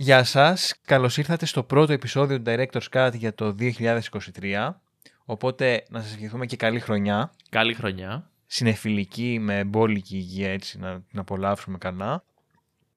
Γεια σας, καλώς ήρθατε στο πρώτο επεισόδιο του Director's Cut για το 2023. Οπότε να σας ευχηθούμε και καλή χρονιά. Καλή χρονιά. Συνεφιλική με μπόλικη υγεία έτσι να την απολαύσουμε καλά.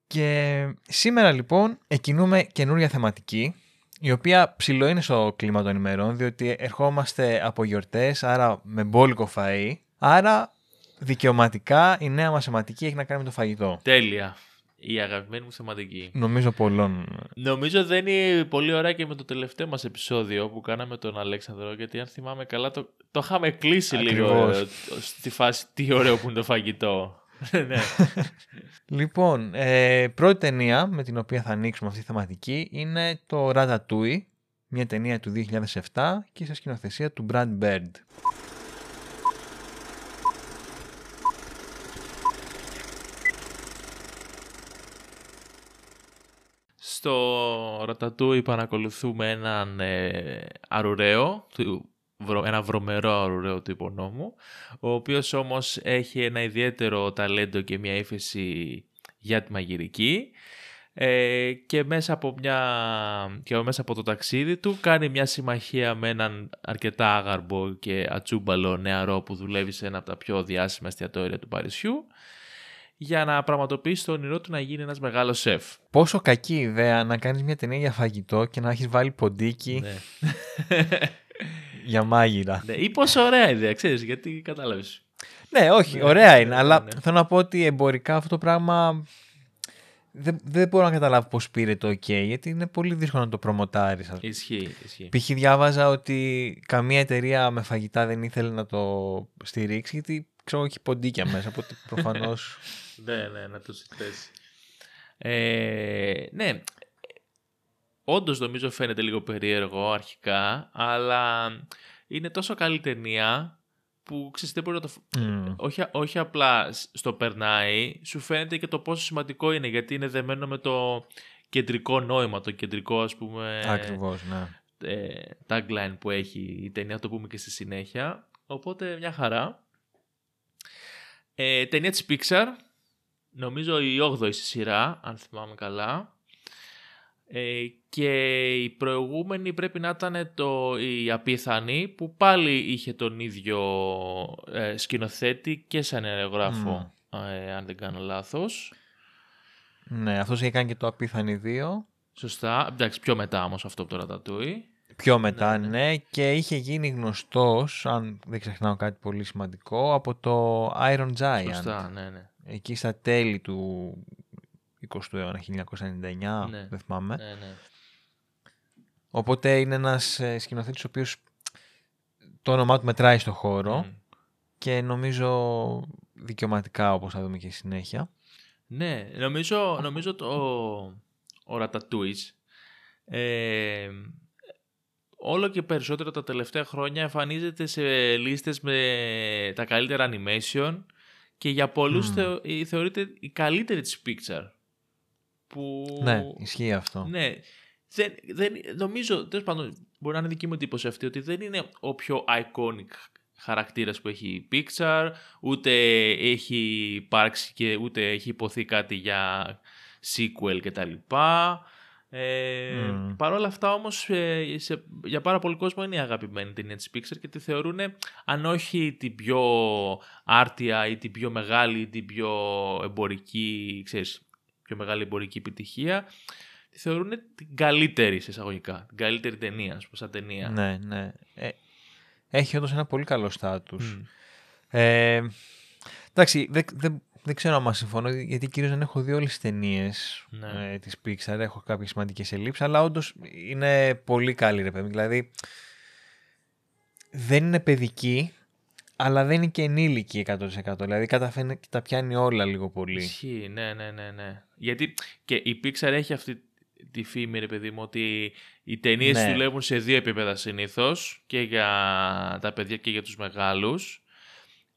Και σήμερα λοιπόν εκκινούμε καινούρια θεματική η οποία ψηλό είναι στο κλίμα των ημερών διότι ερχόμαστε από γιορτές άρα με μπόλικο φαΐ άρα δικαιωματικά η νέα μας θεματική έχει να κάνει με το φαγητό. Τέλεια. Η αγαπημένη μου θεματική. Νομίζω πολλών. Νομίζω δεν είναι πολύ ωραία και με το τελευταίο μας επεισόδιο που κάναμε τον Αλέξανδρο γιατί αν θυμάμαι καλά το, το είχαμε κλείσει λίγο Ακριβώς. ε, στη φάση τι ωραίο που είναι το φαγητό. ναι. Λοιπόν, ε, πρώτη ταινία με την οποία θα ανοίξουμε αυτή τη θεματική είναι το Ratatouille, μια ταινία του 2007 και σε σκηνοθεσία του Brad Bird. Στο Ρατατούι παρακολουθούμε έναν ε, αρουραίο, του- βρο- ένα βρωμερό αρουραίο του υπονόμου, ο οποίος όμως έχει ένα ιδιαίτερο ταλέντο και μια ύφεση για τη μαγειρική ε, και, μέσα από μια, και μέσα από το ταξίδι του κάνει μια συμμαχία με έναν αρκετά άγαρμπο και ατσούμπαλο νεαρό που δουλεύει σε ένα από τα πιο διάσημα εστιατόρια του Παρισιού για να πραγματοποιήσεις το όνειρό του να γίνει ένας μεγάλος σεφ. Πόσο κακή ιδέα να κάνεις μια ταινία για φαγητό και να έχεις βάλει ποντίκι Ναι. για μάγειρα. ναι. Ή πόσο ωραία ιδέα, ξέρεις, γιατί κατάλαβες. ναι, όχι, Ναι, ωραία είναι, ναι, αλλά ναι. θέλω να πω ότι εμπορικά αυτό το πράγμα δεν, δεν μπορώ να καταλάβω πώς πήρε το OK, γιατί είναι πολύ δύσκολο να το προμοτάρεις. ας Ισχύει, ισχύει. Π.χ. διάβαζα ότι καμία εταιρεία με φαγητά δεν ήθελε να το στηρίξει γιατί ξέρω έχει ποντίκια μέσα, οπότε προφανώς... ναι, ναι, να το συνθέσει. Ε, ναι, όντως νομίζω φαίνεται λίγο περίεργο αρχικά, αλλά είναι τόσο καλή ταινία που ξέρεις δεν μπορεί να το... Μμ. όχι, όχι απλά σ- στο περνάει, σου φαίνεται και το πόσο σημαντικό είναι, γιατί είναι δεμένο με το κεντρικό νόημα, το κεντρικό ας πούμε Ακριβώς, ναι. ε, tagline που έχει η ταινία, θα το πούμε και στη συνέχεια. Οπότε μια χαρά. Ε, ταινία της Pixar, νομίζω η 8η στη σειρά, αν θυμάμαι καλά. Ε, και η προηγούμενη πρέπει να ήταν το, η Απίθανη που πάλι είχε τον ίδιο ε, σκηνοθέτη και σαν ενεργογράφο, ε, αν δεν κάνω λάθος. Ναι, αυτός είχε κάνει και το απίθανη 2. Σωστά. Εντάξει, πιο μετά όμως αυτό από το Ratatouille. Πιο μετά, Ναι, ναι, ναι. και είχε γίνει γνωστός, αν δεν ξεχνάω κάτι πολύ σημαντικό, από το Iron Giant. Σωστά, ναι, ναι. Εκεί στα τέλη του 20ου αιώνα, 1999, Ναι. δεν θυμάμαι. ναι, ναι. Οπότε είναι ένας ε, σκηνοθέτης ο οποίος το όνομά του μετράει στο χώρο Μμ. και νομίζω δικαιωματικά όπως θα δούμε και στη συνέχεια. Ναι, νομίζω, νομίζω το, ο Ratatouille ε, όλο και περισσότερο τα τελευταία χρόνια εμφανίζεται σε λίστες με τα καλύτερα animation και για πολλούς Μμμ. θεω- η- θεωρείται η καλύτερη της Pixar. Που... Ναι, ισχύει αυτό. Ναι. Δεν, δεν, νομίζω, τέλος πάντων, μπορεί να είναι δική μου εντύπωση αυτή, ότι δεν είναι ο πιο iconic χαρακτήρας που έχει η Pixar, ούτε έχει υπάρξει και ούτε έχει υποθεί κάτι για sequel κτλ. Ε, Μμ. Παρ' όλα αυτά όμως ε, σε- για πάρα πολύ κόσμο είναι η αγαπημένη ταινία της Pixar και τη θεωρούν αν όχι την πιο άρτια ή την πιο μεγάλη ή την πιο εμπορική, ξέρεις, πιο μεγάλη εμπορική επιτυχία τη θεωρούν την καλύτερη σε εισαγωγικά, την καλύτερη ταινία, ας πούμε, σαν ταινία. Ναι, ναι. Ε, έχει όντως ένα πολύ καλό στάτους. Μμ. Ε, εντάξει, δεν, δεν, δεν ξέρω αν συμφωνώ, γιατί κυρίως δεν έχω δει όλες τις ταινίες Ναι. ε, της Pixar, έχω κάποιες σημαντικές ελλείψεις, αλλά όντως είναι πολύ καλή ρε παιδί. Δηλαδή, δεν είναι παιδική, αλλά δεν είναι και ενήλικη 100%. Δηλαδή, καταφέρνει και τα πιάνει όλα λίγο πολύ. Ισχύει, ναι, ναι, ναι, ναι. Γιατί και η Pixar έχει αυτή τη φήμη, ρε παιδί μου, ότι οι ταινίες Ναι. δουλεύουν σε δύο επίπεδα συνήθως και για τα παιδιά και για τους μεγάλους.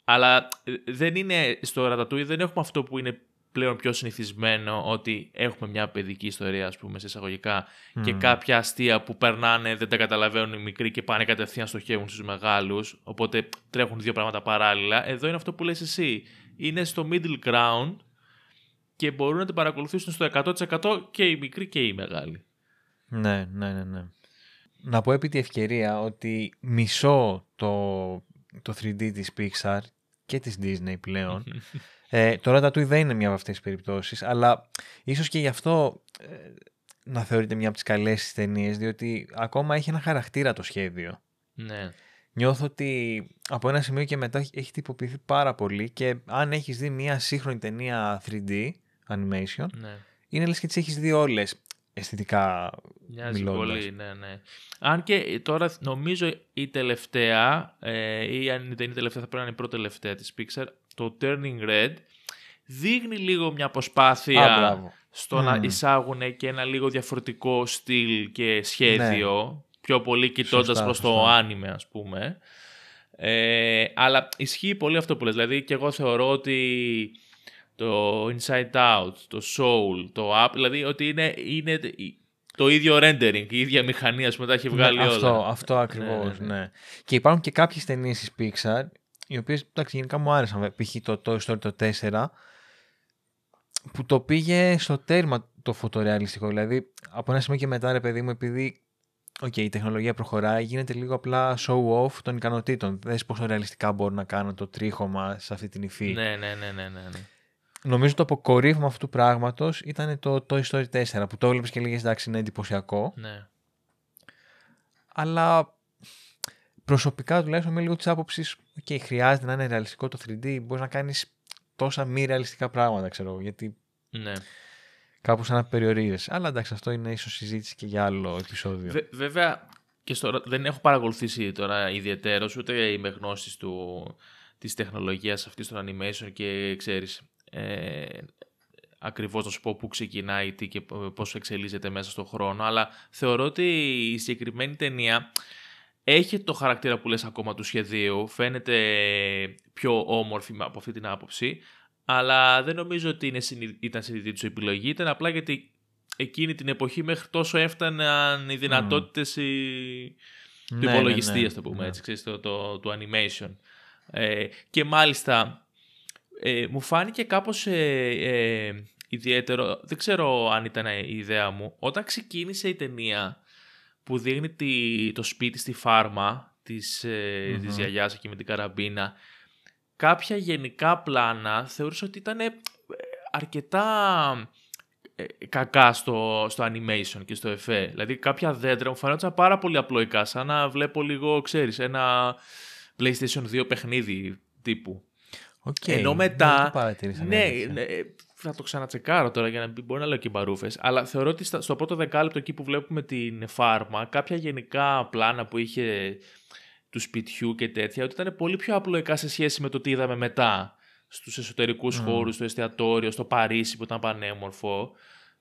Αλλά ε, δεν είναι, στο Ratatouille δεν έχουμε αυτό που είναι πλέον πιο συνηθισμένο ότι έχουμε μια παιδική ιστορία, ας πούμε, σε εισαγωγικά και Μμμ. κάποια αστεία που περνάνε, δεν τα καταλαβαίνουν οι μικροί και πάνε κατευθείαν στοχεύουν στους μεγάλους, οπότε τρέχουν δύο πράγματα παράλληλα. Εδώ είναι αυτό που λες εσύ. Είναι στο middle ground και μπορούν να την παρακολουθήσουν στο 100% και οι μικροί και οι μεγάλοι. Ναι, ναι, ναι, ναι. Να πω επί τη ευκαιρία ότι μισώ το, το 3D της Pixar και της Disney πλέον. ε, το Ratatouille δεν είναι μια από αυτές τις περιπτώσεις, αλλά ίσως και γι' αυτό ε, να θεωρείται μια από τις καλές ταινίες, διότι ακόμα έχει ένα χαρακτήρα το σχέδιο. Ναι. Νιώθω ότι από ένα σημείο και μετά έχει τυποποιηθεί πάρα πολύ και αν έχεις δει μια σύγχρονη ταινία 3D animation, ναι. είναι λες και τις έχεις δει όλες αισθητικά Μοιάζει μιλώντας. πολύ, ναι, ναι. Αν και τώρα νομίζω η τελευταία, ε, ή αν δεν είναι η τελευταία θα πρέπει να είναι η πρώτη τελευταία της Pixar, το Turning Red, δείχνει λίγο μια προσπάθεια Α, μπράβο. στο να Μμμ. εισάγουν και ένα λίγο διαφορετικό στυλ και σχέδιο, πιο πολύ κοιτώντας Σωστά, προς το σωστά. άνιμε ας πούμε. Ε, αλλά ισχύει πολύ αυτό που λες. Δηλαδή και εγώ θεωρώ ότι το Inside Out, το Soul, το Up, δηλαδή ότι είναι, είναι το ίδιο rendering, η ίδια μηχανή, ας πούμε, τα έχει βγάλει ναι, όλα. Αυτό, αυτό ακριβώς, ναι, ναι, ναι. Και υπάρχουν και κάποιες ταινίες της Pixar, οι οποίες, εντάξει, γενικά μου άρεσαν. Π.χ. το Toy Story το 4, που το πήγε στο τέρμα το φωτορεαλιστικό. Δηλαδή, από ένα σημείο και μετά, ρε παιδί μου, επειδή οκ, η τεχνολογία προχωράει, γίνεται λίγο απλά show off των ικανοτήτων. Δες πόσο ρεαλιστικά μπορώ να κάνω το τρίχωμα σε αυτή την υφή. Ναι, ναι, ναι, ναι, ναι. Ναι. Νομίζω το αποκορύφωμα αυτού του πράγματος ήταν το Toy Story 4, που το έβλεπες και έλεγες εντάξει, είναι εντυπωσιακό. ναι. Αλλά προσωπικά τουλάχιστον είμαι λίγο της άποψης: OK, χρειάζεται να είναι ρεαλιστικό το 3D. Μπορείς να κάνεις τόσα μη ρεαλιστικά πράγματα, ξέρω εγώ, γιατί ναι. κάπου σαν να περιορίζεσαι. Αλλά εντάξει, αυτό είναι ίσως συζήτηση και για άλλο επεισόδιο. Βε- βέβαια, και στο, δεν έχω παρακολουθήσει τώρα ιδιαίτερος, ούτε είμαι γνώστης του, της τεχνολογίας αυτής των animation και ξέρεις ε, ακριβώς να σου πω πού ξεκινάει τι και πώς εξελίσσεται μέσα στον χρόνο, αλλά θεωρώ ότι η συγκεκριμένη ταινία έχει το χαρακτήρα που λες ακόμα του σχεδίου, φαίνεται πιο όμορφη από αυτή την άποψη, αλλά δεν νομίζω ότι είναι, συνει- ήταν συνειδητή τους επιλογή, ήταν απλά γιατί εκείνη την εποχή μέχρι τόσο έφταναν οι δυνατότητες οι... του Ναι, ναι, υπολογιστή, ναι, ας το πούμε ναι. έτσι, ξέρεις, το, το, του animation. Ε, και μάλιστα ε, μου φάνηκε κάπως ε, ε, ιδιαίτερο, δεν ξέρω αν ήταν η ιδέα μου, όταν ξεκίνησε η ταινία που δείχνει τη, το σπίτι στη φάρμα της, ε, Μμμ. της γιαγιάς εκεί με την καραμπίνα, κάποια γενικά πλάνα θεωρούσα ότι ήταν ε, αρκετά ε, κακά στο, στο animation και στο εφέ. Δηλαδή κάποια δέντρα μου φαίνονταν πάρα πολύ απλοϊκά, σαν να βλέπω λίγο, ξέρεις, ένα PlayStation 2 παιχνίδι τύπου. Οκ, Ενώ δεν μετά. το παρατήρησα, ναι, αλήθεια. ναι, θα το ξανατσεκάρω τώρα για να μην μπορεί να λέω και μπαρούφες. Αλλά θεωρώ ότι στα- στο πρώτο δεκάλεπτο εκεί που βλέπουμε την φάρμα, κάποια γενικά πλάνα που είχε του σπιτιού και τέτοια, ότι ήταν πολύ πιο απλοϊκά σε σχέση με το τι είδαμε μετά. Στους εσωτερικούς Μμμ. χώρους, στο εστιατόριο, στο Παρίσι που ήταν πανέμορφο.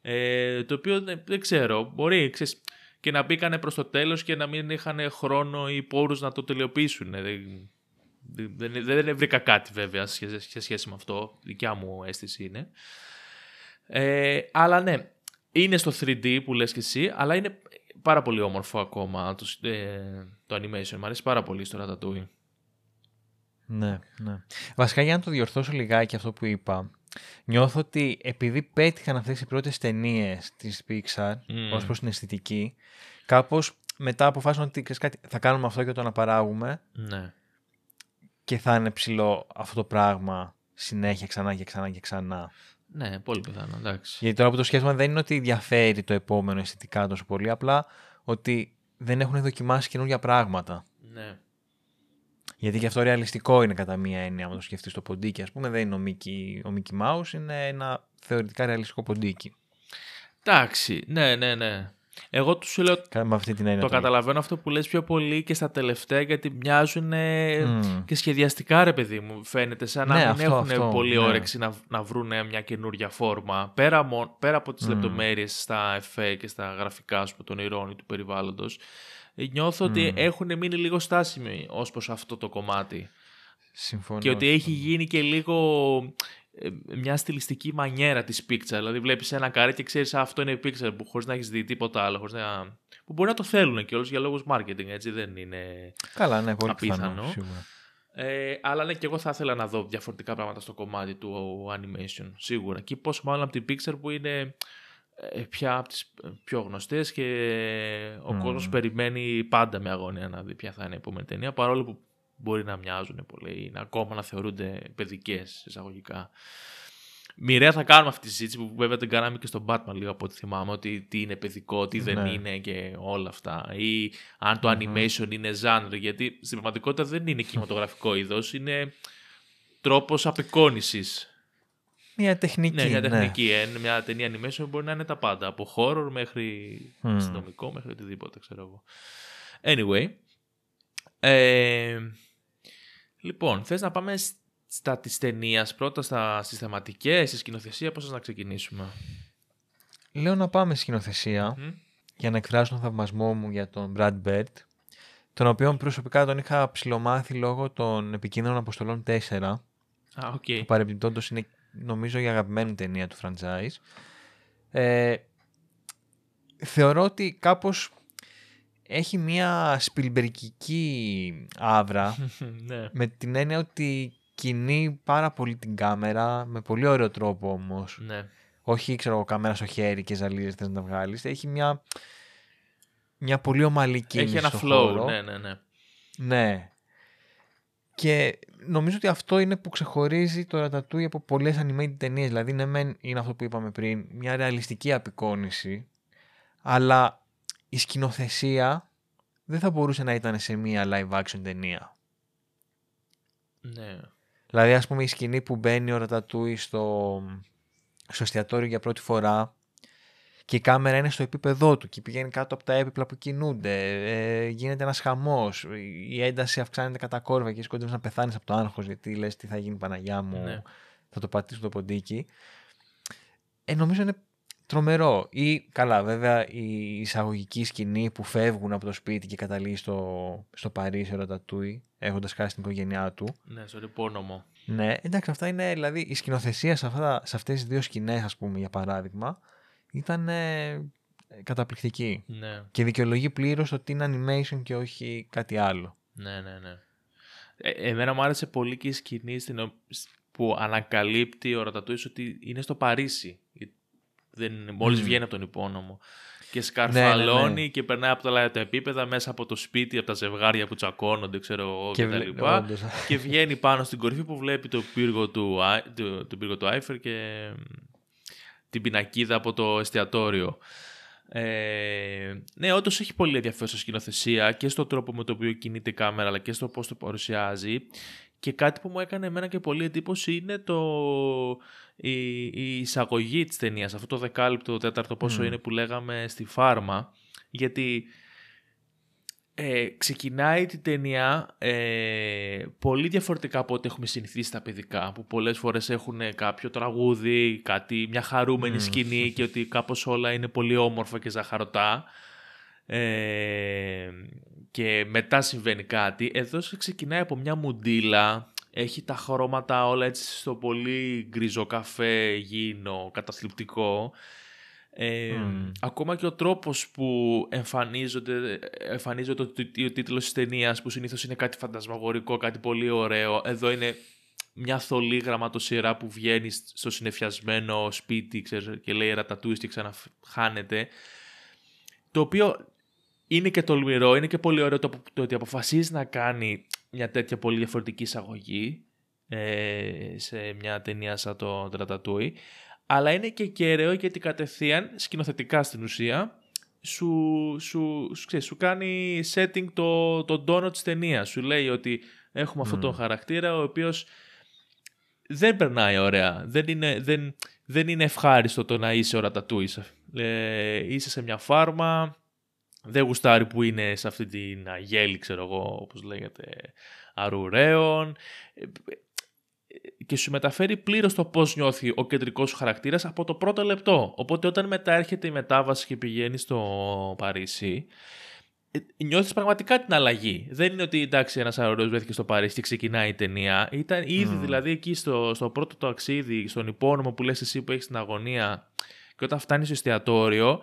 Ε, το οποίο δεν, δεν ξέρω, μπορεί ξέρεις, και να μπήκανε προς το τέλος και να μην είχαν χρόνο ή πόρους να το τελειοποιήσουν. Ε, Δεν, δεν, δεν, δεν βρήκα κάτι βέβαια σε, σχέση- σε σχέση με αυτό. Δικιά μου αίσθηση είναι. Ε, αλλά ναι, είναι στο 3D που λες και εσύ, αλλά είναι πάρα πολύ όμορφο ακόμα το, ε, το animation. Μ' αρέσει πάρα πολύ στο Ratatouille. Ναι, ναι. Βασικά για να το διορθώσω λιγάκι αυτό που είπα, νιώθω ότι επειδή πέτυχαν αυτές οι πρώτες ταινίες της Pixar Μμμ. ως προς την αισθητική, κάπως μετά αποφάσισαν ότι ξέρεις κάτι, θα κάνουμε αυτό και το αναπαράγουμε Ναι. Και θα είναι ψηλό αυτό το πράγμα συνέχεια ξανά και ξανά και ξανά. Ναι, πολύ πιθανό, εντάξει. Γιατί τώρα που το σκέφτομαι δεν είναι ότι διαφέρει το επόμενο αισθητικά τόσο πολύ, απλά ότι δεν έχουν δοκιμάσει καινούργια πράγματα. Ναι. Γιατί και αυτό ρεαλιστικό είναι κατά μία έννοια, αν το σκεφτείς το ποντίκι, ας πούμε, δεν είναι ο Mickey, ο Mickey Mouse, είναι ένα θεωρητικά ρεαλιστικό ποντίκι. Εντάξει, ναι, ναι, ναι. Εγώ τους σου λέω Κα- Με αυτή την έννοια. Το το λέω. καταλαβαίνω αυτό που λες πιο πολύ και στα τελευταία γιατί μοιάζουν ε, Μμ. και σχεδιαστικά ρε παιδί μου φαίνεται σαν να Ναι, μην αυτό, έχουν αυτό, πολύ ναι. όρεξη να, να βρουν μια καινούργια φόρμα πέρα, μο- πέρα από τις Μμ. λεπτομέρειες στα εφέ και στα γραφικά ας πούμε, των ηρών ή του περιβάλλοντος ε, νιώθω ότι Μμ. έχουν μείνει λίγο στάσιμοι ως προς αυτό το κομμάτι Συμφωνώ. και ότι έχει συμφωνώ. γίνει και λίγο ε, μια στιλιστική μανιέρα της Pixar. Δηλαδή βλέπεις ένα καρέ και ξέρεις «Α, αυτό είναι η Pixar που χωρίς να έχεις δει τίποτα άλλο. Χωρίς να... Που μπορεί να το θέλουν και όλους για λόγους marketing, έτσι δεν είναι... Καλά, ναι, πολύ απίθανο. πιθανό. Σίγουρα. Ε, αλλά ναι, και εγώ θα ήθελα να δω διαφορετικά πράγματα στο κομμάτι του animation, σίγουρα. Και πόσο μάλλον από την Pixar που είναι ε, πια από τις πιο γνωστές και ο mm. κόσμος περιμένει πάντα με αγωνία να δει ποια θα είναι η επόμενη ταινία, παρόλο που μπορεί να μοιάζουν πολύ ή να ακόμα να θεωρούνται παιδικές εισαγωγικά. Μοιραία θα κάνουμε αυτή τη συζήτηση που βέβαια την κάναμε και στον Batman λίγο από ό,τι θυμάμαι ότι τι είναι παιδικό, τι δεν Ναι. είναι και όλα αυτά ή αν το animation είναι genre γιατί στην πραγματικότητα δεν είναι κινηματογραφικό είδος, είναι τρόπος απεικόνησης. Μια τεχνική. Ναι, μια τεχνική. Ε, μια ταινία animation μπορεί να είναι τα πάντα. Από horror μέχρι Μμμ. αστυνομικό, μέχρι οτιδήποτε, ξέρω εγώ. Anyway. Ε, λοιπόν, θες να πάμε σ- στα της ταινίας πρώτα, στα, στις θεματικές, στη σκηνοθεσία, πώς θες να ξεκινήσουμε; Λέω να πάμε στη σκηνοθεσία Μμ. για να εκφράσω τον θαυμασμό μου για τον Brad Bird, τον οποίο προσωπικά τον είχα ψιλομάθει λόγω των επικίνδυνων αποστολών 4, Α, οκ. που παρεμπιπτόντως είναι νομίζω η αγαπημένη μου ταινία του franchise. Ε, θεωρώ ότι κάπως έχει μια σπιλμπερκική άβρα ναι. με την έννοια ότι κινεί πάρα πολύ την κάμερα με πολύ ωραίο τρόπο όμως. ναι. Όχι, ξέρω εγώ, κάμερα στο χέρι και ζαλίζεις θες να τα βγάλεις. Έχει μια, μια πολύ ομαλή κίνηση Έχει ένα στο flow, χώρο. ναι, ναι, ναι. Ναι. Και νομίζω ότι αυτό είναι που ξεχωρίζει το Ratatouille από πολλές animated ταινίες. Δηλαδή, ναι, μεν είναι αυτό που είπαμε πριν, μια ρεαλιστική απεικόνηση, αλλά η σκηνοθεσία δεν θα μπορούσε να ήταν σε μια live action ταινία. ναι. Δηλαδή, ας πούμε, η σκηνή που μπαίνει ο Ρατατούι στο, στο εστιατόριο για πρώτη φορά και η κάμερα είναι στο επίπεδό του και πηγαίνει κάτω από τα έπιπλα που κινούνται. Ε, γίνεται ένας χαμός. Η ένταση αυξάνεται κατά κόρβα και σκοντεύεις να πεθάνεις από το άγχος γιατί λες τι θα γίνει Παναγιά μου, Ναι. θα το πατήσω το ποντίκι. Ε, νομίζω είναι τρομερό. Ή καλά, βέβαια, η εισαγωγική σκηνή που φεύγουν από το σπίτι και καταλήγει στο, στο Παρίσι ο Ρατατούι, έχοντας χάσει την οικογένειά του. Ναι, στο επώνυμο. Ναι, εντάξει, αυτά είναι δηλαδή η σκηνοθεσία σε, αυτά, σε αυτές τις δύο σκηνές, ας πούμε, για παράδειγμα, ήταν ε, καταπληκτική. Ναι. Και δικαιολογεί πλήρως ότι είναι animation και όχι κάτι άλλο. Ναι, ναι, ναι. Ε, εμένα μου άρεσε πολύ και η σκηνή στην, ο- σ- που ανακαλύπτει ο Ρατατούις ότι είναι στο Παρίσι. Δεν, μόλις Μμμ. βγαίνει από τον υπόνομο. Και σκαρφαλώνει ναι, ναι. και περνάει από τα λαϊκά επίπεδα μέσα από το σπίτι, από τα ζευγάρια που τσακώνονται, ξέρω εγώ και, τα βλέ- λοιπά. όντως. και βγαίνει πάνω στην κορυφή που βλέπει το πύργο του, Άι- του, τον πύργο του Άιφερ και μ, την πινακίδα από το εστιατόριο. Ε, ναι, όντως έχει πολύ ενδιαφέρουσα σκηνοθεσία και στον τρόπο με τον οποίο κινείται η κάμερα αλλά και στο πώς το παρουσιάζει. Και κάτι που μου έκανε εμένα και πολύ εντύπωση είναι το, η, η εισαγωγή της ταινίας, αυτό το δεκάλεπτο, τέταρτο πόσο Μμ. είναι που λέγαμε στη φάρμα. Γιατί ε, ξεκινάει την ταινία ε, πολύ διαφορετικά από ό,τι έχουμε συνηθίσει στα παιδικά που πολλές φορές έχουν κάποιο τραγούδι, κάτι, μια χαρούμενη Μμμ. σκηνή και ότι κάπως όλα είναι πολύ όμορφα και ζαχαρωτά ε, και μετά συμβαίνει κάτι. Εδώ ξεκινάει από μια μουντίλα, έχει τα χρώματα όλα έτσι στο πολύ γκριζό καφέ γίνο, καταθλιπτικό. Ε, Μμ. Ακόμα και ο τρόπος που εμφανίζονται, εμφανίζεται ο, τί- ο τίτλος της ταινίας που συνήθως είναι κάτι φαντασμαγορικό, κάτι πολύ ωραίο. Εδώ είναι μια θολή γραμματοσυρά που βγαίνει στο συνεφιασμένο σπίτι ξέρεις, και λέει ρατατούις και ξαναχάνεται. Το οποίο είναι και τολμηρό, είναι και πολύ ωραίο το, το ότι αποφασίζεις να κάνει μια τέτοια πολύ διαφορετική εισαγωγή ε, σε μια ταινία σαν το Ratatouille. Αλλά είναι και κέραιο γιατί κατευθείαν, σκηνοθετικά στην ουσία, σου, σου, σου, ξέρεις, σου κάνει setting το, το τόνο της ταινίας. Σου λέει ότι έχουμε αυτόν τον Μμμ. χαρακτήρα ο οποίος δεν περνάει ωραία. Δεν είναι, δεν, δεν είναι ευχάριστο το να είσαι ο Ρατατούις. Ε, είσαι σε μια φάρμα, δεν γουστάρει που είναι σε αυτή την αγέλη, ξέρω εγώ, όπως λέγεται, αρουραίων. Ε, Και σου μεταφέρει πλήρως το πώς νιώθει ο κεντρικός σου χαρακτήρας από το πρώτο λεπτό. Οπότε όταν μετά έρχεται η μετάβαση και πηγαίνει στο Παρίσι, ε, νιώθεις πραγματικά την αλλαγή. Δεν είναι ότι εντάξει ένας αρουραίος βρέθηκε στο Παρίσι και ξεκινάει η ταινία. Ήταν ήδη Μμμ. δηλαδή εκεί στο, στο πρώτο το αξίδι, στον υπόνομο που λες εσύ που έχεις την αγωνία και όταν φτάνεις στο εστιατόριο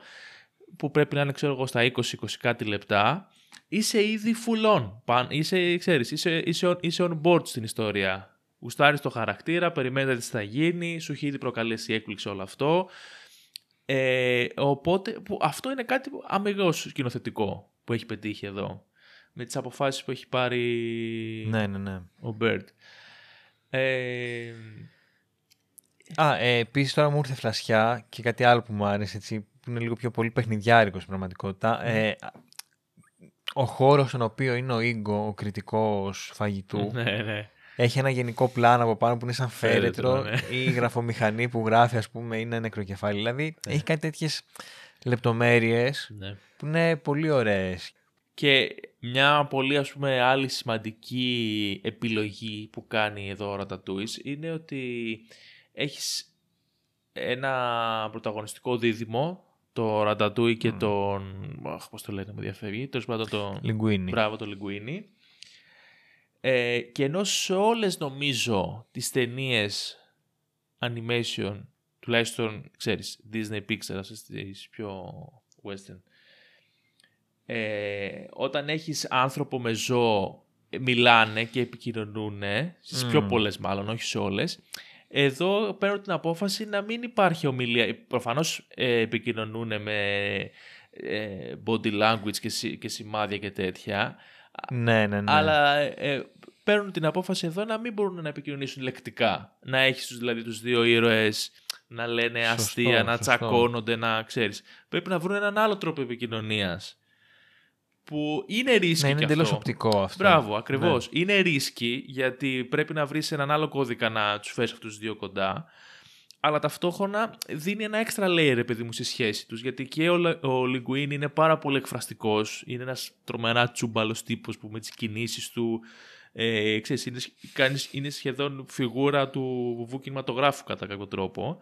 που πρέπει να είναι ξέρω εγώ στα 20-20 κάτι λεπτά είσαι ήδη full on. Παν, είσαι, ξέρεις, είσαι, είσαι, on, είσαι on board στην ιστορία. Γουστάρεις το χαρακτήρα, περιμένεις τι θα γίνει, σου έχει ήδη προκαλέσει έκπληξη όλο αυτό. Ε, οπότε που αυτό είναι κάτι αμιγώς σκηνοθετικό που έχει πετύχει εδώ. Με τις αποφάσεις που έχει πάρει Ναι, ναι, ναι. ο Bird. Ε, Α, ε, επίσης τώρα μου ήρθε φλασιά και κάτι άλλο που μου άρεσε, έτσι, που είναι λίγο πιο πολύ παιχνιδιάρικο στην πραγματικότητα. Ε, ο χώρος στον οποίο είναι ο Ίγκο, ο κριτικός φαγητού, ναι, ναι. έχει ένα γενικό πλάνο από πάνω που είναι σαν φέρετρο Φέρετρο, ναι. ή η γραφομηχανή που γράφει, ας πούμε, είναι νεκροκεφάλι. Δηλαδή έχει κάτι τέτοιες λεπτομέρειες ναι. που είναι πολύ ωραίες. Και μια πολύ ας πούμε άλλη σημαντική επιλογή που κάνει εδώ ο Ρατατούις είναι ότι έχεις ένα πρωταγωνιστικό δίδυμο, το Ρατατούι και τον... Αχ, πώς το λένε, μου διαφεύγει. Τέλος πάντων τον... Λιγκουίνι. Μπράβο, το Λιγκουίνι. Ε, και ενώ σε όλες νομίζω τις ταινίες animation, τουλάχιστον, ξέρεις, Disney Pixar, αυτές τις πιο western, ε, όταν έχεις άνθρωπο με ζώο, ε, μιλάνε και επικοινωνούν, στις πιο Μμμ. πολλές μάλλον, όχι σε όλες, εδώ παίρνω την απόφαση να μην υπάρχει ομιλία. Προφανώς ε, επικοινωνούν με ε, body language και, σι- και σημάδια και τέτοια, Ναι, ναι, ναι. αλλά ε, παίρνουν την απόφαση εδώ να μην μπορούν να επικοινωνήσουν λεκτικά. Να έχεις τους, δηλαδή τους δύο ήρωες να λένε Σωστό, αστεία, να σωστό. τσακώνονται, να ξέρεις. Πρέπει να βρουν έναν άλλο τρόπο επικοινωνίας. Που είναι ρίσκι ναι, είναι κι εντελώς αυτό. οπτικό αυτό. Μπράβο, ακριβώς. Ναι. Είναι ρίσκι γιατί πρέπει να βρεις έναν άλλο κώδικα να τους φέρεις αυτούς τους δύο κοντά. Αλλά ταυτόχρονα δίνει ένα έξτρα layer, επειδή μου, στη σχέση τους. Γιατί και ο, Λα- ο Λιγκουίν είναι πάρα πολύ εκφραστικός. Είναι ένας τρομερά τσούμπαλος τύπος που με τις κινήσεις του. Ε, ξέρεις, είναι, σχ- κάνεις- είναι σχεδόν φιγούρα του βουβού κινηματογράφου κατά κάποιο τρόπο.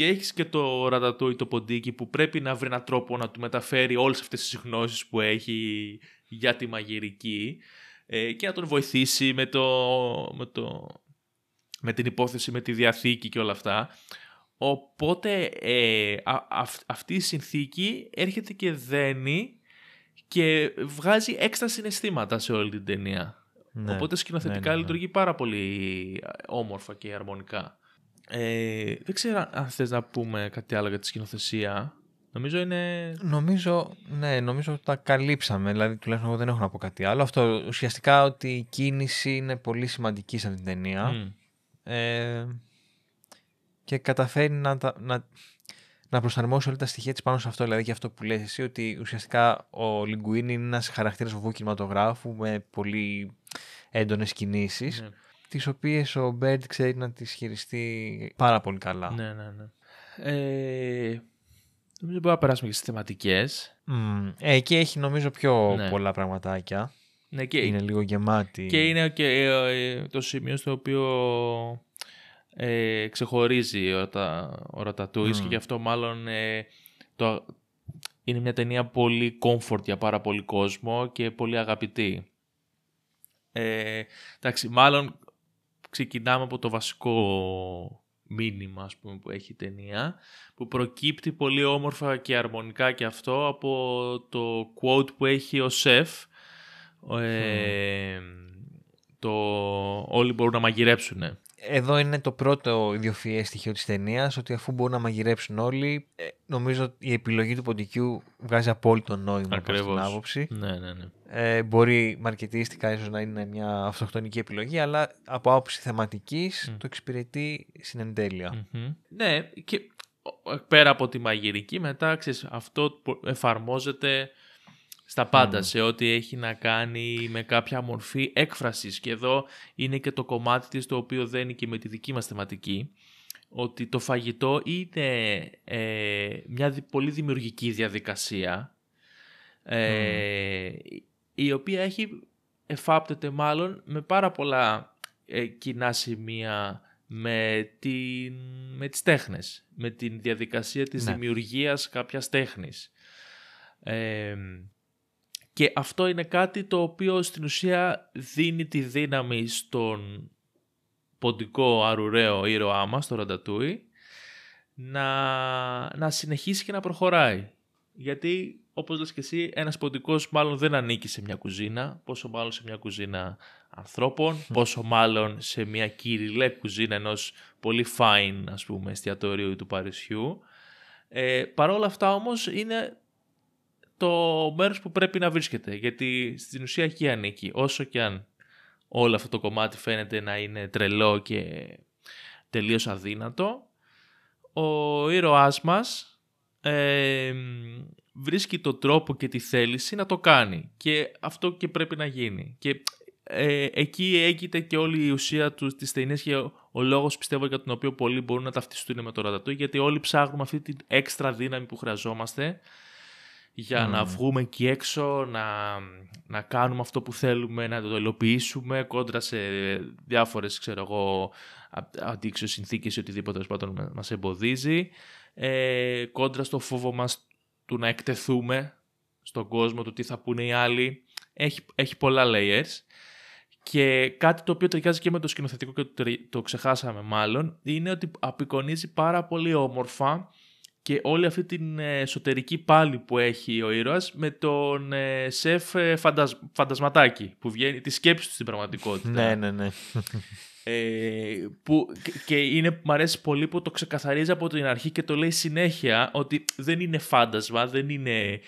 Και έχεις και το ρατατούι το ποντίκι που πρέπει να βρει έναν τρόπο να του μεταφέρει όλες αυτές τις γνώσεις που έχει για τη μαγειρική ε, και να τον βοηθήσει με, το, με, το, με την υπόθεση, με τη διαθήκη και όλα αυτά. Οπότε ε, α- αυ- αυτή η συνθήκη έρχεται και δένει και βγάζει έξτρα συναισθήματα σε όλη την ταινία. Ναι. Οπότε σκηνοθετικά Ναι, ναι, ναι. λειτουργεί πάρα πολύ όμορφα και αρμονικά. Ε, δεν ξέρω αν θες να πούμε κάτι άλλο για τη σκηνοθεσία. Νομίζω είναι... Νομίζω, ναι, νομίζω ότι τα καλύψαμε. Δηλαδή, τουλάχιστον εγώ δεν έχω να πω κάτι άλλο. Αυτό ουσιαστικά ότι η κίνηση είναι πολύ σημαντική σε αυτήν την ταινία. Μμ. Ε, και καταφέρει να, τα- να, να προσαρμόσει όλα τα στοιχεία της πάνω σε αυτό. Δηλαδή και αυτό που λες εσύ, ότι ουσιαστικά ο Λιγκουίνι είναι ένας χαρακτήρας βοβού κινηματογράφου με πολύ έντονες κινήσεις, Ναι. Τις οποίες ο Μπέρντ ξέρει να τις χειριστεί πάρα πολύ καλά. Ναι, ναι, ναι. Ε, νομίζω μπορούμε να περάσουμε και στις θεματικές. Μμ, ε, εκεί έχει νομίζω πιο Ναι. πολλά πραγματάκια. Ναι, και, Είναι λίγο γεμάτη. και είναι και ε, το σημείο στο οποίο ε, ξεχωρίζει ο, τα, ο Ρατατούις Μμ. και γι' αυτό μάλλον ε, το, είναι μια ταινία πολύ comfort για πάρα πολύ κόσμο και πολύ αγαπητή. Ε, εντάξει, μάλλον ξεκινάμε από το βασικό μήνυμα ας πούμε, που έχει η ταινία που προκύπτει πολύ όμορφα και αρμονικά και αυτό από το quote που έχει ο Σεφ ε, το όλοι μπορούν να μαγειρέψουν. Εδώ είναι το πρώτο ιδιοφυές στοιχείο της ταινίας ότι αφού μπορούν να μαγειρέψουν όλοι, ε, νομίζω η επιλογή του ποντικού βγάζει απόλυτο νόημα από αυτή την Ακριβώς. άποψη. Ναι, ναι, ναι. Ε, μπορεί μαρκετίστικα ίσως να είναι μια αυτοκτονική επιλογή, αλλά από άποψη θεματικής Μμ. το εξυπηρετεί στην εντέλεια. Μμμ. Ναι, και ο- πέρα από τη μαγειρική, μετά ξέρεις, αυτό που εφαρμόζεται στα πάντα, Μμ. σε ό,τι έχει να κάνει με κάποια μορφή έκφρασης. Και εδώ είναι και το κομμάτι της το οποίο δένει και με τη δική μας θεματική, ότι το φαγητό είναι ε, μια δι- πολύ δημιουργική διαδικασία, ε, η οποία έχει εφάπτεται μάλλον με πάρα πολλά ε, κοινά σημεία με, την, με τις τέχνες, με την διαδικασία της Ναι. δημιουργίας κάποιας τέχνης. Ε, και αυτό είναι κάτι το οποίο στην ουσία δίνει τη δύναμη στον ποντικό αρουραίο ήρωά μας, το Ραντατούι, να, να συνεχίσει και να προχωράει. γιατί όπως λες και εσύ ένας ποντικός μάλλον δεν ανήκει σε μια κουζίνα, πόσο μάλλον σε μια κουζίνα ανθρώπων, πόσο μάλλον σε μια κυριλέ κουζίνα ενός πολύ fine ας πούμε εστιατορίου του Παρισιού. Ε, Παρ' όλα αυτά όμως είναι το μέρος που πρέπει να βρίσκεται, γιατί στην ουσία εκεί ανήκει, όσο και αν όλο αυτό το κομμάτι φαίνεται να είναι τρελό και τελείως αδύνατο, ο ήρωάς μας ε, βρίσκει το τρόπο και τη θέληση να το κάνει και αυτό και πρέπει να γίνει. Και ε, εκεί έγινε και όλη η ουσία του της ταινίας και ο, ο λόγος πιστεύω για τον οποίο πολλοί μπορούν να ταυτιστούν με το ρατατού γιατί όλοι ψάχνουμε αυτή την έξτρα δύναμη που χρειαζόμαστε για να βγούμε εκεί έξω, να, να κάνουμε αυτό που θέλουμε, να το υλοποιήσουμε κόντρα σε διάφορες, ξέρω εγώ, αντίξεως συνθήκες ή οτιδήποτε πάντων μας εμποδίζει, ε, κόντρα στο φόβο μας του να εκτεθούμε στον κόσμο, του τι θα πούνε οι άλλοι. Έχει, έχει πολλά layers. Και κάτι το οποίο ταιριάζει και με το σκηνοθετικό και το, το ξεχάσαμε μάλλον, είναι ότι απεικονίζει πάρα πολύ όμορφα και όλη αυτή την ε, εσωτερική πάλη που έχει ο ήρωας με τον ε, σεφ ε, φαντασ... φαντασματάκι που βγαίνει τη σκέψη του στην πραγματικότητα. Ναι, ναι, ναι. Ε, που, και είναι, μ' αρέσει πολύ που το ξεκαθαρίζει από την αρχή και το λέει συνέχεια ότι δεν είναι φάντασμα, δεν είναι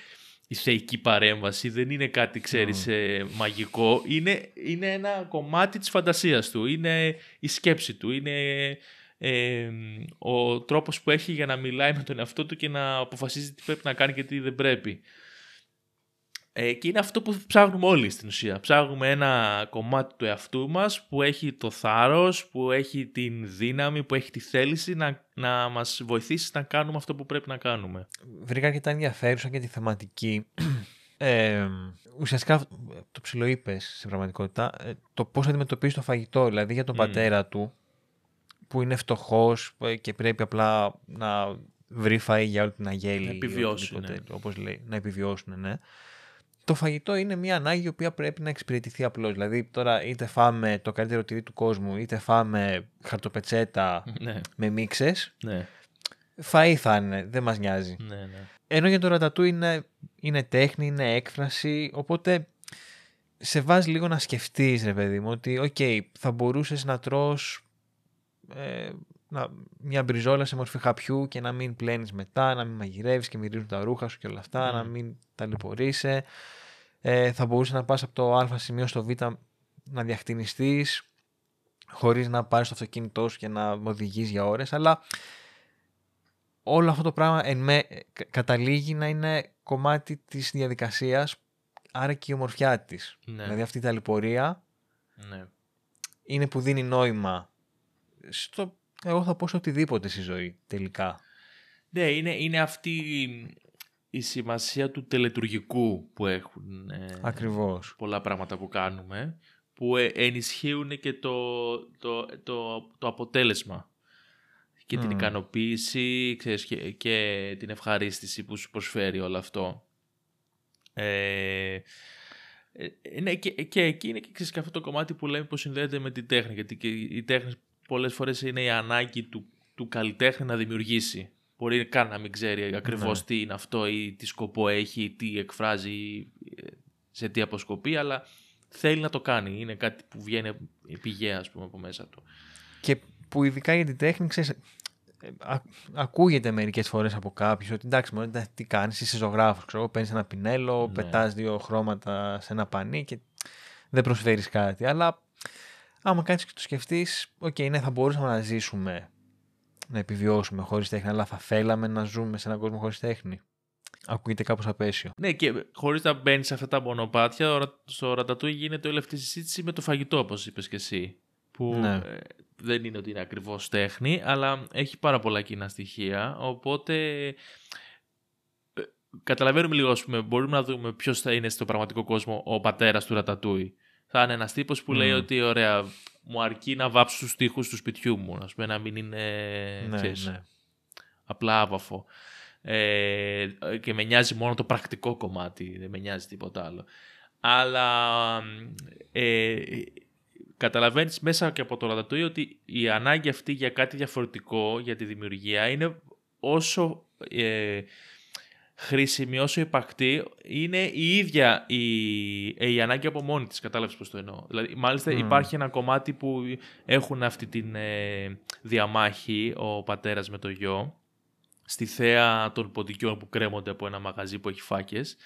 η θεϊκή παρέμβαση, δεν είναι κάτι, ξέρεις, μαγικό. Είναι, είναι ένα κομμάτι της φαντασίας του, είναι η σκέψη του, είναι ο τρόπος που έχει για να μιλάει με τον εαυτό του και να αποφασίζει τι πρέπει να κάνει και τι δεν πρέπει. Ε, και είναι αυτό που ψάχνουμε όλοι στην ουσία. Ψάχνουμε ένα κομμάτι του εαυτού μας που έχει το θάρρος, που έχει την δύναμη, που έχει τη θέληση να, να μας βοηθήσει να κάνουμε αυτό που πρέπει να κάνουμε. Βρήκα αρκετά ενδιαφέρουσα και τη θεματική. Ε, ουσιαστικά το ψιλοείπες στην πραγματικότητα. Ε, το πώς αντιμετωπίζεις το φαγητό, δηλαδή για τον πατέρα του, που είναι φτωχός και πρέπει απλά να βρει φαΐ για όλη την αγέλη. Να επιβιώσει. Ναι. Όπως λέει, να επιβιώσουν, ναι. Το φαγητό είναι μια ανάγκη η οποία πρέπει να εξυπηρετηθεί απλώς. Δηλαδή, τώρα είτε φάμε το καλύτερο τυρί του κόσμου, είτε φάμε χαρτοπετσέτα Ναι. με μύξες. Ναι. Φαΐ θα είναι, δεν μας νοιάζει. Ναι, ναι. Ενώ για το Ρατατούι είναι, είναι τέχνη, είναι έκφραση, οπότε σε βάζει λίγο να σκεφτείς ρε παιδί μου ότι οκ, θα μπορούσες να τρως ε, να, μια μπριζόλα σε μορφή χαπιού και να μην πλένεις μετά, να μην μαγειρεύεις και μυρίζουν τα ρούχα σου και όλα αυτά, Mm. να μην ταλαιπωρείσαι. Ε, θα μπορούσε να πας από το α σημείο στο β να διαχτινιστείς χωρίς να πάρεις το αυτοκίνητό σου και να οδηγείς για ώρες, αλλά όλο αυτό το πράγμα εν με, κα- καταλήγει να είναι κομμάτι της διαδικασίας, άρα και η ομορφιά της. Ναι. Δηλαδή αυτή η ταλαιπωρία ναι. είναι που δίνει νόημα στο, εγώ θα πω σε οτιδήποτε στη ζωή τελικά. Ναι, είναι, είναι αυτή η σημασία του τελετουργικού που έχουν ε, Ακριβώς. πολλά πράγματα που κάνουμε που ε, ενισχύουν και το, το, το, το αποτέλεσμα και την Μμμ. ικανοποίηση ξέρεις, και, και την ευχαρίστηση που σου προσφέρει όλο αυτό. Ε, ε, ναι, και, και εκεί είναι και, ξέρεις, και αυτό το κομμάτι που λέμε που συνδέεται με την τέχνη γιατί και η τέχνη πολλές φορές είναι η ανάγκη του, του καλλιτέχνη να δημιουργήσει. Μπορεί καν να μην ξέρει ακριβώς Ναι. τι είναι αυτό ή τι σκοπό έχει, τι εκφράζει, ε, σε τι αποσκοπεί, αλλά θέλει να το κάνει. Είναι κάτι που βγαίνει πηγαία, ας πούμε, από μέσα του. Και που ειδικά για την τέχνη, ξέρεις, ε, α- ακούγεται μερικές φορές από κάποιους ότι εντάξει, μόνο τι κάνεις, είσαι ζωγράφος, ξέρω, παίρνεις ένα πινέλο, Ναι. πετάς δύο χρώματα σε ένα πανί και δεν προσφέρεις κάτι. Αλλά άμα κάνεις και το σκεφτείς, οκ, ναι, θα μπορούσαμε να ζήσουμε, να επιβιώσουμε χωρίς τέχνη, αλλά θα θέλαμε να ζούμε σε έναν κόσμο χωρίς τέχνη. Ακούγεται κάπως απαίσιο. Ναι, και χωρίς να μπαίνεις σε αυτά τα μονοπάτια, ο Ρα- στο Ρατατούι γίνεται όλη αυτή η συζήτηση με το φαγητό, όπως είπες και εσύ. Που Ναι. ε, δεν είναι ότι είναι ακριβώς τέχνη, αλλά έχει πάρα πολλά κοινά στοιχεία. Οπότε ε, καταλαβαίνουμε λίγο, ας πούμε, μπορούμε να δούμε ποιος θα είναι στο πραγματικό κόσμο ο πατέρας του Ρατατούι. Θα είναι ένας τύπος που λέει Μμμ. ότι ωραία, μου αρκεί να βάψω του τοίχου του σπιτιού μου, ας πούμε, να μην είναι. ναι, ξέρεις, ναι. απλά άβαφο. Ε, και με νοιάζει μόνο το πρακτικό κομμάτι, δεν με νοιάζει τίποτα άλλο. Αλλά ε, καταλαβαίνεις μέσα και από το Ρατατούι ότι η ανάγκη αυτή για κάτι διαφορετικό, για τη δημιουργία, είναι όσο ε, χρήσιμη όσο υπακτή είναι η ίδια η, η ανάγκη από μόνη της, κατάλαβες πώς το εννοώ. Δηλαδή, μάλιστα υπάρχει ένα κομμάτι που έχουν αυτή τη ε, διαμάχη ο πατέρας με το γιο στη θέα των ποντικιών που κρέμονται από ένα μαγαζί που έχει φάκες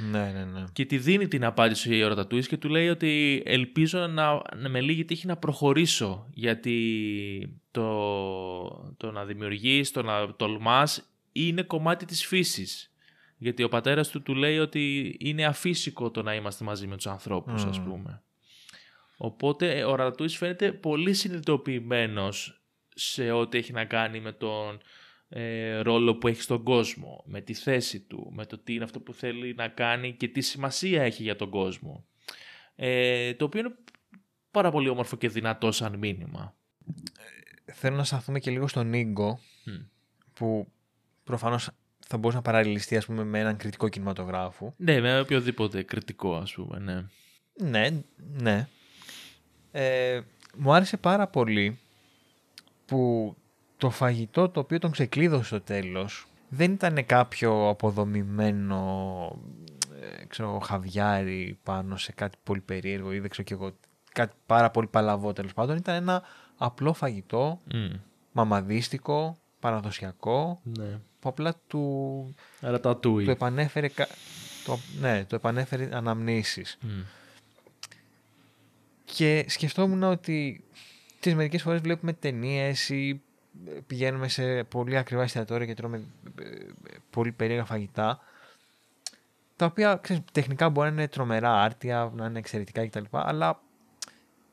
ναι, ναι, ναι. Και τη δίνει την απάντηση ο Ρατατούις και του λέει ότι ελπίζω να, να με λίγη τύχη να προχωρήσω γιατί το, το να δημιουργείς, το να τολμάς είναι κομμάτι της φύσης. Γιατί ο πατέρας του του λέει ότι είναι αφύσικο το να είμαστε μαζί με τους ανθρώπους, ας πούμε. Οπότε ο Ρατατούις φαίνεται πολύ συνειδητοποιημένος σε ό,τι έχει να κάνει με τον ε, ρόλο που έχει στον κόσμο, με τη θέση του, με το τι είναι αυτό που θέλει να κάνει και τι σημασία έχει για τον κόσμο. Ε, το οποίο είναι πάρα πολύ όμορφο και δυνατό σαν μήνυμα. Ε, θέλω να σταθούμε και λίγο στον Νίγκο, που προφανώς θα μπορούσε να παραλληλιστεί ας πούμε, με έναν κριτικό κινηματογράφο. Ναι, με οποιοδήποτε κριτικό ας πούμε, ναι. Ναι, ναι. Ε, μου άρεσε πάρα πολύ που το φαγητό το οποίο τον ξεκλείδωσε στο τέλος δεν ήταν κάποιο αποδομημένο ε, ξέρω, χαβιάρι πάνω σε κάτι πολύ περίεργο ή δεν ξέρω και εγώ κάτι πάρα πολύ παλαβό τέλος πάντων ήταν ένα απλό φαγητό mm. μαμαδίστικο, παραδοσιακό ναι. Που απλά του, του επανέφερε το, ναι, το επανέφερε αναμνήσεις mm. και σκεφτόμουν ότι τις μερικές φορές βλέπουμε ταινίες ή πηγαίνουμε σε πολύ ακριβά εστιατόρια και τρώμε ε, πολύ περίεργα φαγητά τα οποία ξέρεις, τεχνικά μπορεί να είναι τρομερά άρτια, να είναι εξαιρετικά κτλ. Αλλά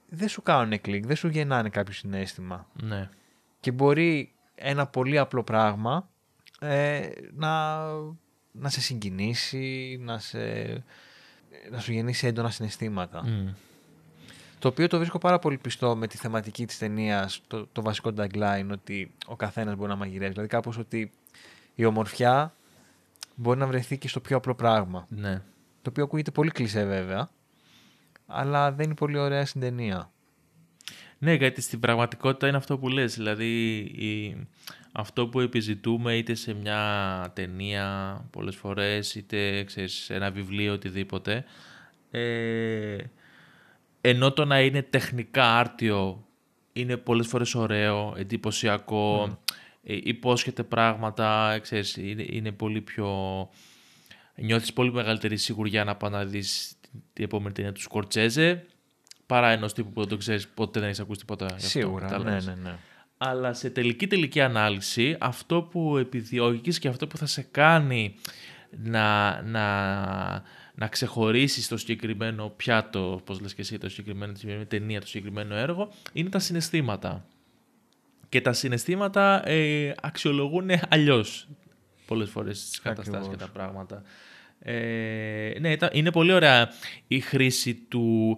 δεν σου κάνουν κλικ, δεν σου γεννάνε κάποιο συνέστημα. Ναι. Και μπορεί ένα πολύ απλό πράγμα ε, να, να σε συγκινήσει, να, σε, να σου γεννήσει έντονα συναισθήματα. Το οποίο το βρίσκω πάρα πολύ πιστό με τη θεματική της ταινίας, το, το βασικό tagline, ότι ο καθένας μπορεί να μαγειρεύει. Δηλαδή, κάπως ότι η ομορφιά μπορεί να βρεθεί και στο πιο απλό πράγμα. Ναι. Το οποίο ακούγεται πολύ κλεισέ βέβαια, αλλά δεν είναι πολύ ωραία στην ταινία. Ναι, γιατί στην πραγματικότητα είναι αυτό που λες. Δηλαδή, η... αυτό που επιζητούμε είτε σε μια ταινία πολλές φορές, είτε ξέρεις, σε ένα βιβλίο, οτιδήποτε, ε, ενώ το να είναι τεχνικά άρτιο είναι πολλές φορές ωραίο, εντυπωσιακό, mm. υπόσχεται πράγματα, ξέρεις, είναι, είναι πολύ πιο... Νιώθεις πολύ μεγαλύτερη σιγουριά να πάει να δεις την επόμενη ταινία του Σκορτσέζε παρά ενός τύπου που δεν το ξέρεις ποτέ δεν έχεις ακούσει τίποτα. Σίγουρα, ναι, ναι, ναι. Αλλά σε τελική τελική ανάλυση αυτό που επιδιώκεις και αυτό που θα σε κάνει να, να, να ξεχωρίσεις το συγκεκριμένο πιάτο, όπω λες και εσύ, το συγκεκριμένο, τη συγκεκριμένη ταινία, το συγκεκριμένο έργο, είναι τα συναισθήματα. Και τα συναισθήματα ε, αξιολογούν αλλιώς πολλές φορές τι καταστάσεις και τα πράγματα. Ε, ναι, είναι πολύ ωραία η χρήση του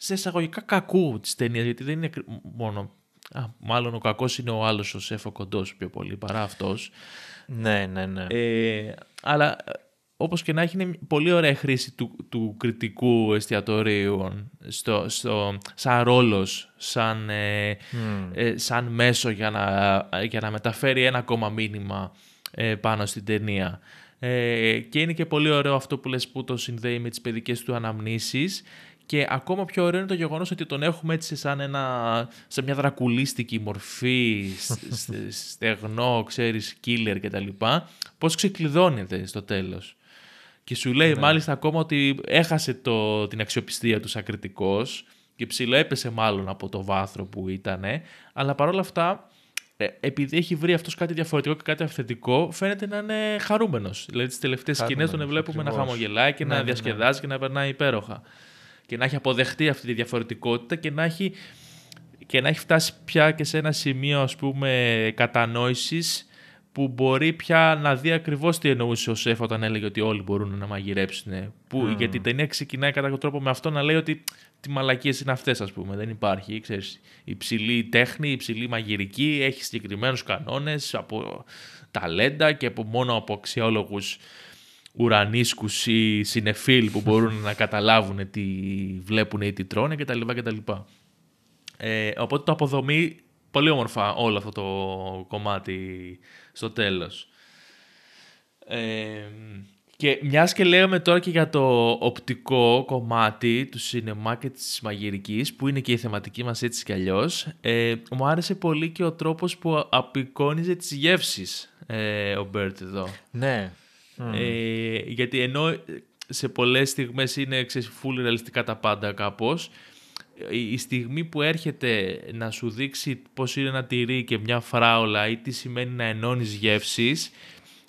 σε εισαγωγικά κακού τη ταινία, γιατί δεν είναι μόνο. Α, μάλλον ο κακός είναι ο άλλος ο Σέφο Κοντός πιο πολύ παρά αυτός. Ναι, ναι, ναι. Ε, αλλά Όπως και να έχει, είναι πολύ ωραία χρήση του, του κριτικού εστιατορίου στο, στο, σαν ρόλος, σαν, ε, ε, σαν μέσο για να, για να μεταφέρει ένα ακόμα μήνυμα ε, πάνω στην ταινία. και είναι και πολύ ωραίο αυτό που λες που το συνδέει με τις παιδικές του αναμνήσεις και ακόμα πιο ωραίο είναι το γεγονός ότι τον έχουμε έτσι σαν, ένα, σε μια δρακουλίστικη μορφή, στεγνό, ξέρεις, killer κτλ. Πώς ξεκλειδώνεται στο τέλος. Και σου λέει ναι. μάλιστα ακόμα ότι έχασε το, την αξιοπιστία του σαν κριτικός και ψηλοέπεσε μάλλον από το βάθρο που ήταν, αλλά παρόλα αυτά ε, επειδή έχει βρει αυτός κάτι διαφορετικό και κάτι αυθεντικό, φαίνεται να είναι χαρούμενος. Δηλαδή, τις τελευταίες σκηνές τον βλέπουμε να χαμογελάει και να ναι, ναι, διασκεδάζει και να περνάει υπέροχα. Και να έχει αποδεχτεί αυτή τη διαφορετικότητα και να έχει, και να έχει φτάσει πια και σε ένα σημείο ας πούμε κατανόησης που μπορεί πια να δει ακριβώς τι εννοούσε ο Σεφ όταν έλεγε ότι όλοι μπορούν να μαγειρέψουν. Που, Γιατί η ταινία ξεκινάει κατά κάποιο τρόπο με αυτό να λέει ότι τι μαλακίες είναι αυτές, ας πούμε. Δεν υπάρχει. Ξέρεις, υψηλή τέχνη, υψηλή μαγειρική, έχει συγκεκριμένους κανόνες από ταλέντα και από, μόνο από αξιόλογους ουρανίσκους ή συνεφίλ που μπορούν να καταλάβουν τι βλέπουν ή τι τρώνε κτλ. κτλ. Ε, οπότε το αποδομεί πολύ όμορφα όλο αυτό το κομμάτι στο τέλος. Ε, και μιας και λέγαμε τώρα και για το οπτικό κομμάτι του σινεμά και της μαγειρικής, που είναι και η θεματική μας έτσι κι αλλιώς, ε, μου άρεσε πολύ και ο τρόπος που απεικόνιζε τις γεύσεις ε, ο Bird εδώ. Ναι. Ε, γιατί ενώ σε πολλές στιγμές είναι full ρεαλιστικά τα πάντα κάπως, η στιγμή που έρχεται να σου δείξει πώς είναι ένα τυρί και μια φράουλα ή τι σημαίνει να ενώνεις γεύσεις,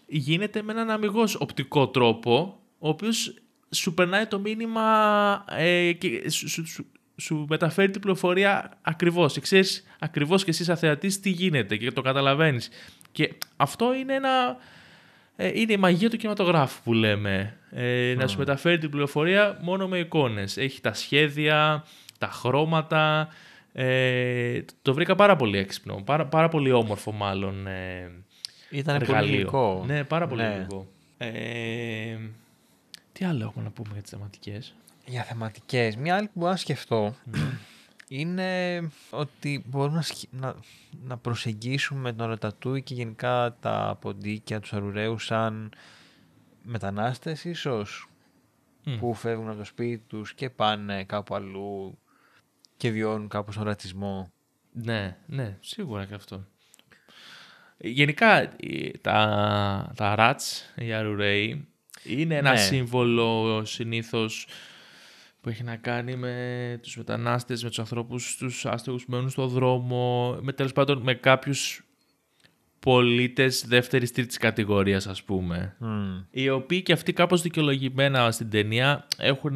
γίνεται με έναν αμυγός οπτικό τρόπο, ο οποίος σου περνάει το μήνυμα ε, και σου, σου, μεταφέρει την πληροφορία ακριβώς. ξέρεις ακριβώς και εσύ σαν θεατής τι γίνεται και το καταλαβαίνεις. Και αυτό είναι ένα... Ε, είναι η μαγεία του κινηματογράφου που λέμε. Ε, Να σου μεταφέρει την πληροφορία μόνο με εικόνες. Έχει τα σχέδια, τα χρώματα. Ε, το βρήκα πάρα πολύ έξυπνο. Πάρα, πάρα πολύ όμορφο μάλλον. Ε, ήταν πολύ Ναι, πάρα πολύ ναι. Ε, τι άλλο έχουμε να πούμε για τις θεματικές; Για θεματικές. Μια άλλη που μπορώ να σκεφτώ ναι. Είναι ότι μπορούμε να, να, προσεγγίσουμε τον Ρατατούι και γενικά τα ποντίκια, τους αρουραίους σαν μετανάστες ίσως που φεύγουν από το σπίτι τους και πάνε κάπου αλλού και βιώνουν κάπως τον ρατσισμό. Ναι, ναι, σίγουρα και αυτό. Γενικά τα, τα ράτς, οι αρουραίοι, είναι ένα ναι. σύμβολο συνήθως που έχει να κάνει με τους μετανάστες, με τους ανθρώπους, τους άστεγους που μένουν στον δρόμο, με τέλος πάντων με κάποιους πολίτες δεύτερης τρίτης κατηγορίας ας πούμε. Οι οποίοι και αυτοί κάπως δικαιολογημένα στην ταινία έχουν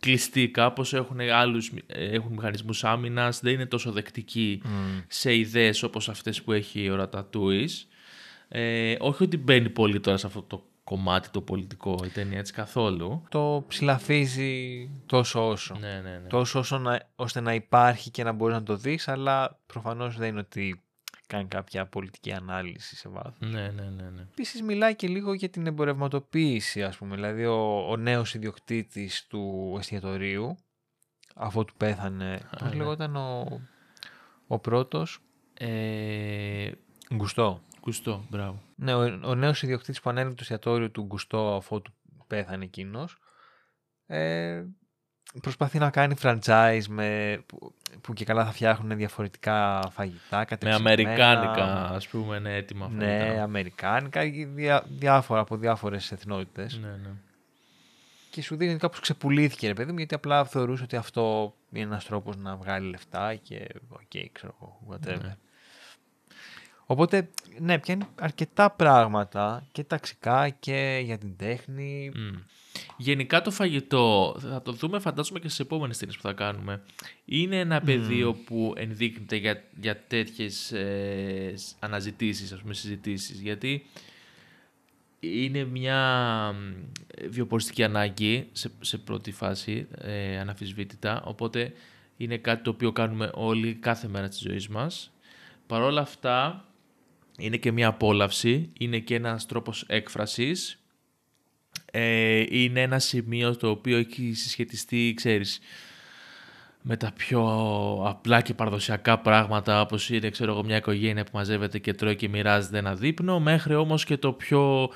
κλειστοί κάπως, έχουν, άλλους, έχουν μηχανισμούς άμυνας, δεν είναι τόσο δεκτικοί σε ιδέες όπως αυτές που έχει ο Ρατατούης. Ε, όχι ότι μπαίνει πολύ τώρα σε αυτό το κομμάτι το πολιτικό η ταινία έτσι καθόλου. Το ψηλαφίζει τόσο όσο. Ναι, ναι, ναι. Τόσο όσο να, ώστε να υπάρχει και να μπορείς να το δεις, αλλά προφανώς δεν είναι ότι κάνει κάποια πολιτική ανάλυση σε βάθος. Ναι, ναι, ναι. ναι. Επίσης μιλάει και λίγο για την εμπορευματοποίηση, ας πούμε. Δηλαδή ο, ο νέος ιδιοκτήτης του εστιατορίου, αφού του πέθανε, πώς ναι. λεγόταν ο, ο πρώτος; Ε... Γκουστό. Γκουστό, μπράβο. Ναι, ο, ο νέος ιδιοκτήτης που ανέλαβε το εστιατόριο του Γκουστό αφού του πέθανε εκείνος. Ε, προσπαθεί να κάνει franchise με, που, και καλά θα φτιάχνουν διαφορετικά φαγητά. Με αμερικάνικα, ας πούμε, είναι έτοιμα φαγητά. Ναι, αμερικάνικα, διά, διάφορα από διάφορες εθνότητες. Ναι, ναι. Και σου δίνει κάπως ξεπουλήθηκε, ρε παιδί μου, γιατί απλά θεωρούσε ότι αυτό είναι ένας τρόπος να βγάλει λεφτά και ok, okay, ξέρω εγώ, whatever. Ναι. Οπότε, ναι, πιάνει αρκετά πράγματα και ταξικά και για την τέχνη. Γενικά το φαγητό, θα το δούμε φαντάζομαι και στις επόμενες ταινίες που θα κάνουμε, είναι ένα πεδίο που ενδείκνυται για, για τέτοιες ε, αναζητήσεις, ας πούμε, συζητήσεις, γιατί είναι μια βιοποριστική ανάγκη σε, σε πρώτη φάση, ε, αναφυσβήτητα, οπότε είναι κάτι το οποίο κάνουμε όλοι κάθε μέρα της ζωής μας. Παρ' όλα αυτά, είναι και μια απόλαυση, είναι και ένας τρόπος έκφρασης, ε, είναι ένα σημείο το οποίο έχει συσχετιστεί, ξέρεις, με τα πιο απλά και παραδοσιακά πράγματα όπως είναι ξέρω εγώ, μια οικογένεια που μαζεύεται και τρώει και μοιράζεται ένα δείπνο μέχρι όμως και το πιο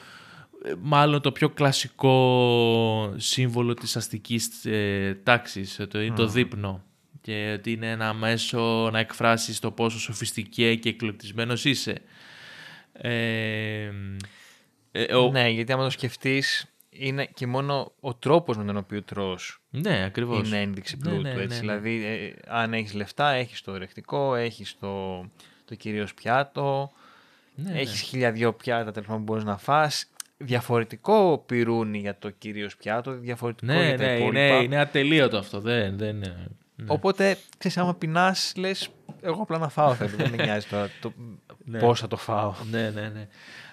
μάλλον το πιο κλασικό σύμβολο της αστικής ε, τάξης το είναι το δείπνο. Και ότι είναι ένα μέσο να εκφράσεις το πόσο σοφιστικέ και εκλεπτισμένος είσαι. Ε, ε, ο... Ναι, γιατί άμα το σκεφτείς είναι και μόνο ο τρόπος με τον οποίο τρως ναι, ακριβώς. είναι ένδειξη ναι, πλούτου. Ναι, ναι, έτσι. Δηλαδή, ε, αν έχεις λεφτά, έχεις το ρεκτικό, έχεις το, το κυρίως πιάτο, ναι, έχεις χίλια δυο πιάτα τέλος που μπορείς να φας. Διαφορετικό πυρούνι για το κυρίως πιάτο, διαφορετικό ναι, για τα ναι, υπόλοιπα. Ναι, είναι ατελείωτο αυτό. Δεν, δεν, ναι. Οπότε, ξέρεις, άμα πεινάς, λες, εγώ απλά να φάω θέλω. δεν με νοιάζει τώρα το, ναι. πώς θα το φάω. Ναι, ναι, ναι.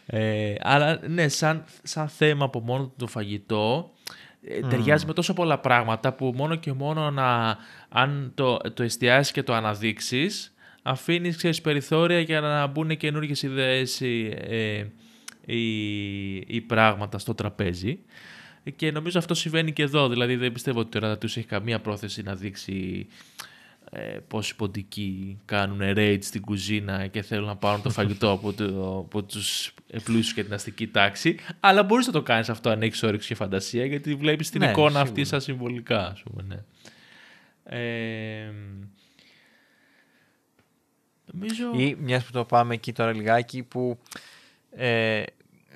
Ε, αλλά ναι, σαν, σαν θέμα από μόνο το φαγητό, ε, ταιριάζει με τόσο πολλά πράγματα που μόνο και μόνο να, αν το, το εστιάσεις και το αναδείξεις, αφήνεις ξέρεις, περιθώρια για να μπουν καινούργιες ιδέες ή, ε, ή, πράγματα στο τραπέζι. Και νομίζω αυτό συμβαίνει και εδώ. Δηλαδή δεν πιστεύω ότι ο Ρατατούς έχει καμία πρόθεση να δείξει ε, πόσοι ποντικοί κάνουν raid στην κουζίνα και θέλουν να πάρουν το φαγητό από, το, από τους πλούσιους και την αστική τάξη. Αλλά μπορείς να το κάνεις αυτό αν έχεις όρεξη και φαντασία γιατί βλέπεις την Ναι, εικόνα σίγουρα. αυτή σαν συμβολικά. Ας πούμε, ναι. Ε, νομίζω... Ή μιας που το πάμε εκεί τώρα λιγάκι που ε,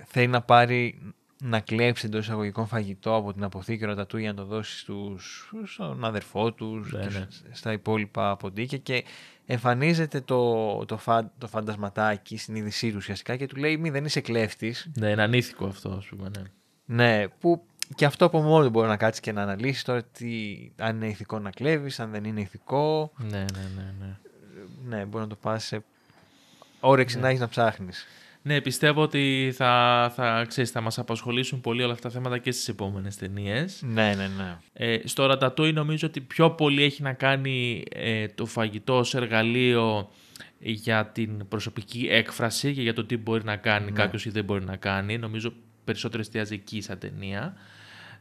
θέλει να πάρει να κλέψει εντός εισαγωγικών φαγητό από την αποθήκη ρωτατού για να το δώσει στους, στον αδερφό τους Ναι, και ναι. στα υπόλοιπα ποντίκια και εμφανίζεται το, το, φα, το φαντασματάκι στην είδησή του ουσιαστικά και του λέει μη δεν είσαι κλέφτης Ναι, είναι ανήθικο αυτό, ας πούμε, ναι. ναι, που και αυτό από μόνο του μπορεί να κάτσει και να αναλύσει τώρα τι, αν είναι ηθικό να κλέβεις, αν δεν είναι ηθικό. Ναι, ναι, ναι, ναι. Ναι, μπορεί να το πας σε όρεξη Ναι. να έχεις να ψάχνεις. Ναι, πιστεύω ότι θα, θα, ξέρεις, θα μας απασχολήσουν πολύ όλα αυτά τα θέματα και στις επόμενες ταινίες. Ναι, ναι, ναι. Ε, στο Ρατατούι νομίζω ότι πιο πολύ έχει να κάνει ε, το φαγητό ως εργαλείο για την προσωπική έκφραση και για το τι μπορεί να κάνει Ναι. κάποιος ή δεν μπορεί να κάνει. Νομίζω περισσότερο εστιάζει εκεί σαν ταινία.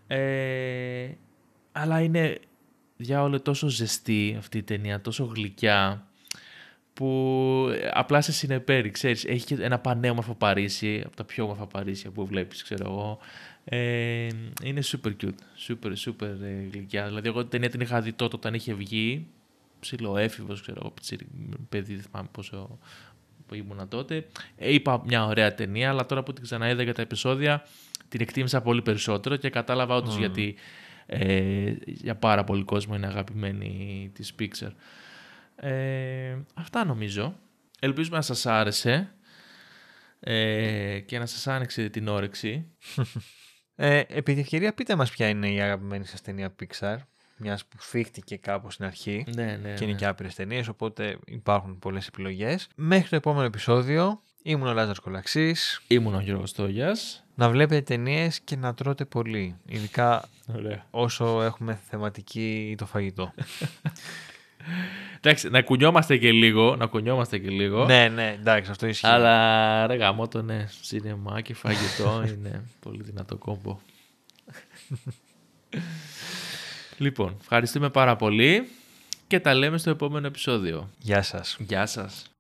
Ε, αλλά είναι διάολο τόσο ζεστή αυτή η ταινία, τόσο γλυκιά που ε, απλά σε συνεπέρει, ξέρεις, έχει και ένα πανέμορφο Παρίσι, από τα πιο όμορφα Παρίσια που βλέπεις, ξέρω εγώ. Ε, είναι super cute, super, super ε, γλυκιά. Δηλαδή, εγώ την ταινία την είχα δει τότε όταν είχε βγει, ψηλό έφηβος, ξέρω εγώ, πιτσιρι- παιδί, δεν θυμάμαι πόσο που ήμουνα τότε. Ε, είπα μια ωραία ταινία, αλλά τώρα που την ξαναείδα για τα επεισόδια, την εκτίμησα πολύ περισσότερο και κατάλαβα όντως Μμμ. γιατί ε, για πάρα πολύ κόσμο είναι αγαπημένη της Pixar. Ε, αυτά νομίζω. Ελπίζουμε να σας άρεσε ε, και να σας άνοιξε την όρεξη. Ε, επί τη ευκαιρία πείτε μας ποια είναι η αγαπημένη σας ταινία Pixar, μιας που φύχτηκε κάπως στην αρχή Ναι, ναι, και είναι ναι. και άπειρες ταινίες, οπότε υπάρχουν πολλές επιλογές. Μέχρι το επόμενο επεισόδιο, ήμουν ο Λάζαρος Κολαξής. Ήμουν ο Γιώργος Τόγιας. Να βλέπετε ταινίες και να τρώτε πολύ, ειδικά Ωραία. όσο έχουμε θεματική το φαγητό. Εντάξει, να κουνιόμαστε και λίγο, να κουνιόμαστε και λίγο. ναι, ναι, εντάξει, αυτό ισχύει. Αλλά ρε γαμώ το ναι, σινεμά και φαγητό είναι πολύ δυνατό κόμπο. λοιπόν, ευχαριστούμε πάρα πολύ και τα λέμε στο επόμενο επεισόδιο. Γεια σας. Γεια σας.